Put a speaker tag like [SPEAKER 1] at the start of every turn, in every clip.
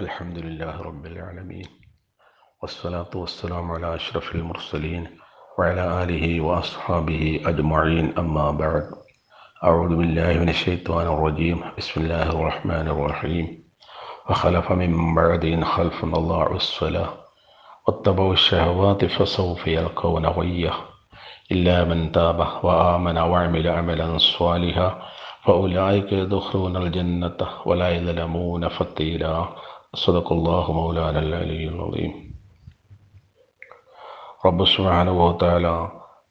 [SPEAKER 1] الحمد لله رب العالمين والصلاة والسلام على أشرف المرسلين وعلى آله وأصحابه أجمعين أما بعد. أعوذ بالله من الشيطان الرجيم. بسم الله الرحمن الرحيم. وخلف من بعدهم خلف أضاعوا الصلاة. واتبعوا الشهوات فسوف يلقون غية. إلا من تاب وآمن وعمل عملا صالحا فأولئك يدخلون الجنة ولا يظلمون فتيلا. صدق الله مولانا العلي العظيم റബ്ബ് സുബ്ഹാനഹുവതആല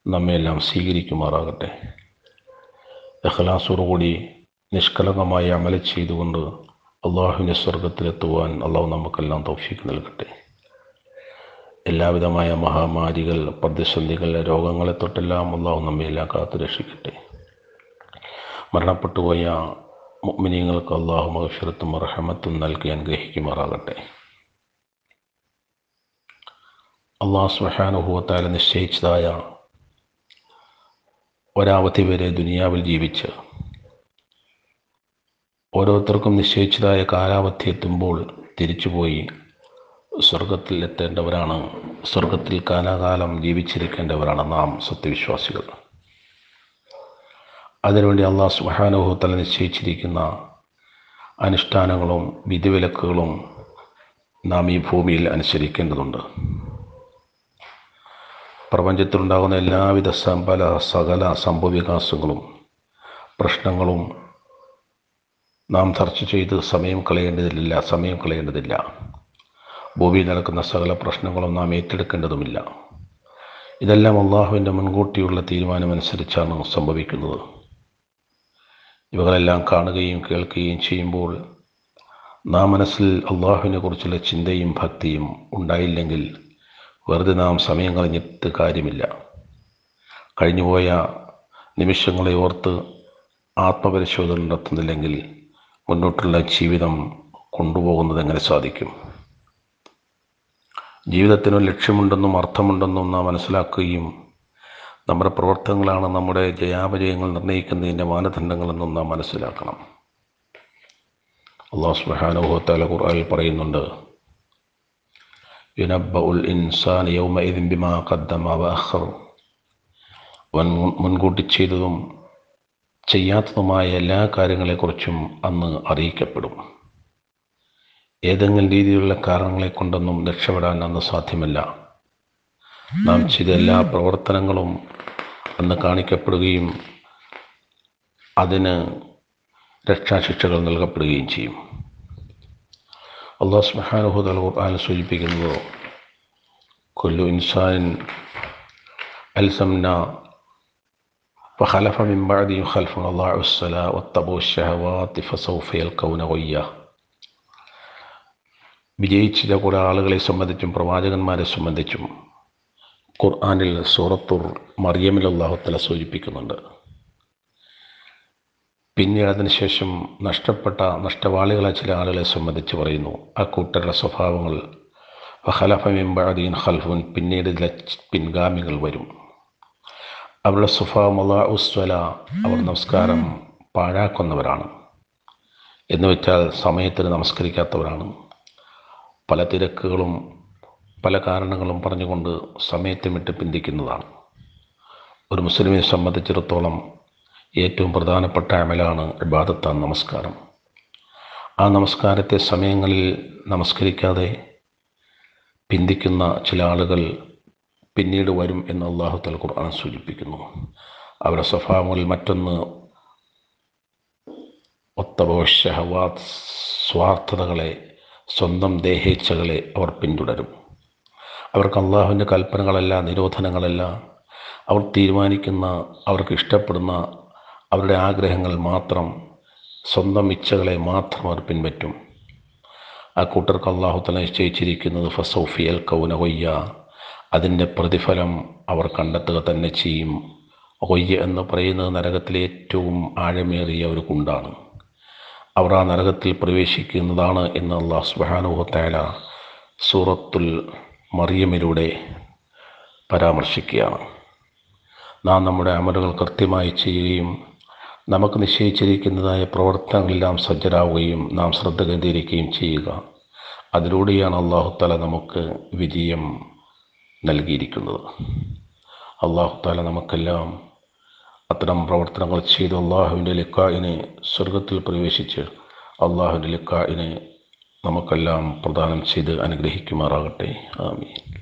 [SPEAKER 1] നമ്മെല്ലാം സ്വീകരിക്കുമാറാകട്ടെ ഇഖ്ലാസോടുകൂടി നിഷ്കളങ്കമായി അമല ചെയ്തുകൊണ്ട് അള്ളാഹുവിൻ്റെ സ്വർഗത്തിലെത്തുവാൻ അള്ളാഹു നമുക്കെല്ലാം തൗഫീക്ക് നൽകട്ടെ എല്ലാവിധമായ മഹാമാരികൾ പ്രതിസന്ധികൾ രോഗങ്ങളെ തൊട്ടെല്ലാം അള്ളാഹു നമ്മയെല്ലാം കാത്തു രക്ഷിക്കട്ടെ മരണപ്പെട്ടുപോയ മുഅ്മിനീങ്ങൾക്ക് അള്ളാഹു മഹഫിറത്തും റഹമത്തും നൽകി അനുഗ്രഹിക്കുമാറാകട്ടെ. വ സുഹാനുഭവത്താൽ നിശ്ചയിച്ചതായ ഒരാവധി വരെ ദുനിയാവിൽ ജീവിച്ച് ഓരോരുത്തർക്കും നിശ്ചയിച്ചതായ കാലാവധി എത്തുമ്പോൾ തിരിച്ചുപോയി സ്വർഗത്തിൽ എത്തേണ്ടവരാണ് സ്വർഗത്തിൽ കാലാകാലം ജീവിച്ചിരിക്കേണ്ടവരാണ് നാം സത്യവിശ്വാസികൾ. അതിനുവേണ്ടി അള്ളാഹ് സുഹാനുഭവത്തല നിശ്ചയിച്ചിരിക്കുന്ന അനുഷ്ഠാനങ്ങളും വിധിവിലക്കുകളും നാം ഈ ഭൂമിയിൽ അനുസരിക്കേണ്ടതുണ്ട്. പ്രപഞ്ചത്തിലുണ്ടാകുന്ന എല്ലാവിധ സമ്പല സകല സംഭവവികാസങ്ങളും പ്രശ്നങ്ങളും നാം ചർച്ച ചെയ്ത് സമയം കളയേണ്ടതില്ല സമയം കളയേണ്ടതില്ല. ഭൂമിയിൽ നടക്കുന്ന സകല പ്രശ്നങ്ങളും നാം ഏറ്റെടുക്കേണ്ടതുമില്ല. ഇതെല്ലാം അള്ളാഹുവിന്റെ മുൻകൂട്ടിയുള്ള തീരുമാനമനുസരിച്ചാണ് സംഭവിക്കുന്നത്. ഇവകളെല്ലാം കാണുകയും കേൾക്കുകയും ചെയ്യുമ്പോൾ നാം മനസ്സിൽ അള്ളാഹുവിനെ കുറിച്ചുള്ള ചിന്തയും ഭക്തിയും ഉണ്ടായില്ലെങ്കിൽ വെറുതെ നാം സമയം കളഞ്ഞിട്ട് കാര്യമില്ല. കഴിഞ്ഞുപോയ നിമിഷങ്ങളെ ഓർത്ത് ആത്മപരിശോധന നടത്തുന്നില്ലെങ്കിൽ മുന്നോട്ടുള്ള ജീവിതം കൊണ്ടുപോകുന്നത് എങ്ങനെ സാധിക്കും? ജീവിതത്തിന് ലക്ഷ്യമുണ്ടെന്നും അർത്ഥമുണ്ടെന്നും നാം മനസ്സിലാക്കുകയും നമ്മുടെ പ്രവർത്തനങ്ങളാണ് നമ്മുടെ ജയാപജയങ്ങൾ നിർണയിക്കുന്നതിന്റെ മാനദണ്ഡങ്ങളെന്നും നാം മനസ്സിലാക്കണം. അള്ളാഹു സുബ്ഹാനഹു ഖുർആനിൽ പറയുന്നുണ്ട് മുൻകൂട്ടി ചെയ്തതും ചെയ്യാത്തതുമായ എല്ലാ കാര്യങ്ങളെക്കുറിച്ചും അന്ന് അറിയിക്കപ്പെടും. ഏതെങ്കിലും രീതിയിലുള്ള കാരണങ്ങളെ കൊണ്ടൊന്നും രക്ഷപ്പെടാൻ അന്ന് സാധ്യമല്ല. നാം ചെയ്ത എല്ലാ പ്രവർത്തനങ്ങളും അന്ന് കാണിക്കപ്പെടുകയും അതിന് രക്ഷാശിക്ഷകൾ നൽകപ്പെടുകയും ചെയ്യും അള്ളാഹു സുബ്ഹാനഹു ഖുർആൻ സൂചിപ്പിക്കുന്നത് കൊല്ലു ഇൻസാൻ അൽസംന فخلف من بعدهم خلف أضاعوا الصلاة واتبعوا الشهوات فسوف يلقون غيا വിജയിച്ച കുറേ ആളുകളെ സംബന്ധിച്ചും പ്രവാചകന്മാരെ സംബന്ധിച്ചും ഖുർആാനിൽ സൂറത്തുർ മറിയമിൽ അള്ളാഹുത്തല സൂചിപ്പിക്കുന്നുണ്ട്. പിന്നീട് അതിനുശേഷം നഷ്ടപ്പെട്ട നഷ്ടവാളികളെ ചില ആളുകളെ സംബന്ധിച്ച് പറയുന്നു. ആ കൂട്ടരുടെ സ്വഭാവങ്ങൾ ഹലഫമിംബാദീൻ ഖൽഫുൻ പിന്നീട് ഇതിലെ പിൻഗാമികൾ വരും. അവരുടെ സ്വഭാവം ഉസ്വല അവർ നമസ്കാരം പാഴാക്കുന്നവരാണ്. എന്നുവെച്ചാൽ സമയത്തിന് നമസ്കരിക്കാത്തവരാണ്. പല തിരക്കുകളും പല കാരണങ്ങളും പറഞ്ഞുകൊണ്ട് സമയത്തെ വിട്ട് പിന്തിക്കുന്നതാണ്. ഒരു മുസ്ലിമിനെ സംബന്ധിച്ചിടത്തോളം ഏറ്റവും പ്രധാനപ്പെട്ട അമലാണ് ഇബാദത്ത നമസ്കാരം. ആ നമസ്കാരത്തെ സമയങ്ങളിൽ നമസ്കരിക്കാതെ പിന്തിക്കുന്ന ചില ആളുകൾ പിന്നീട് വരും എന്ന് അള്ളാഹു തൽ ഖുർആൻ സൂചിപ്പിക്കുന്നു. അവരുടെ സ്വഭാവങ്ങളിൽ മറ്റൊന്ന് ഒത്തബോഷഹവാത് സ്വാർത്ഥതകളെ സ്വന്തം ദേഹേച്ഛകളെ അവർ പിന്തുടരും. അവർക്ക് അള്ളാഹുവിന്റെ കൽപ്പനകളല്ല നിരോധനങ്ങളല്ല അവർ തീരുമാനിക്കുന്ന അവർക്ക് ഇഷ്ടപ്പെടുന്ന അവരുടെ ആഗ്രഹങ്ങൾ മാത്രം സ്വന്തം ഇച്ഛകളെ മാത്രം അവർ പിൻപറ്റും. ആ കൂട്ടർക്ക് അള്ളാഹു തല നിശ്ചയിച്ചിരിക്കുന്നത് ഫസോഫിയൽ കൗന കൊയ്യ അതിന്റെ പ്രതിഫലം അവർ കണ്ടെത്തുക തന്നെ ചെയ്യും. കൊയ്യ എന്ന് പറയുന്നത് നരകത്തിലെ ഏറ്റവും ആഴമേറിയ ഒരു കുണ്ടാണ്. അവർ ആ നരകത്തിൽ പ്രവേശിക്കുന്നതാണ് എന്ന് അള്ളാഹു സുബാനുഹത്തേല സൂറത്തുൽ മറിയമിലൂടെ പരാമർശിക്കുകയാണ്. നാം നമ്മുടെ അമലുകൾ കൃത്യമായി ചെയ്യുകയും നമുക്ക് നിശ്ചയിച്ചിരിക്കുന്നതായ പ്രവർത്തനങ്ങളെല്ലാം സജ്ജരാവുകയും നാം ശ്രദ്ധ കേന്ദ്രീകരിക്കുകയും ചെയ്യുക. അതിലൂടെയാണ് അള്ളാഹുത്തല നമുക്ക് വിജയം നൽകിയിരിക്കുന്നത്. അള്ളാഹുത്താല നമുക്കെല്ലാം അത്തരം പ്രവർത്തനങ്ങൾ ചെയ്ത് അള്ളാഹുവിന്റെ ലിക്കായിനെ സ്വർഗത്തിൽ പ്രവേശിച്ച് അള്ളാഹുവിന്റെ ലിക്കായിനെ നമുക്കെല്ലാം പ്രദാനം ചെയ്ത് അനുഗ്രഹിക്കുമാറാകട്ടെ. ആമീൻ.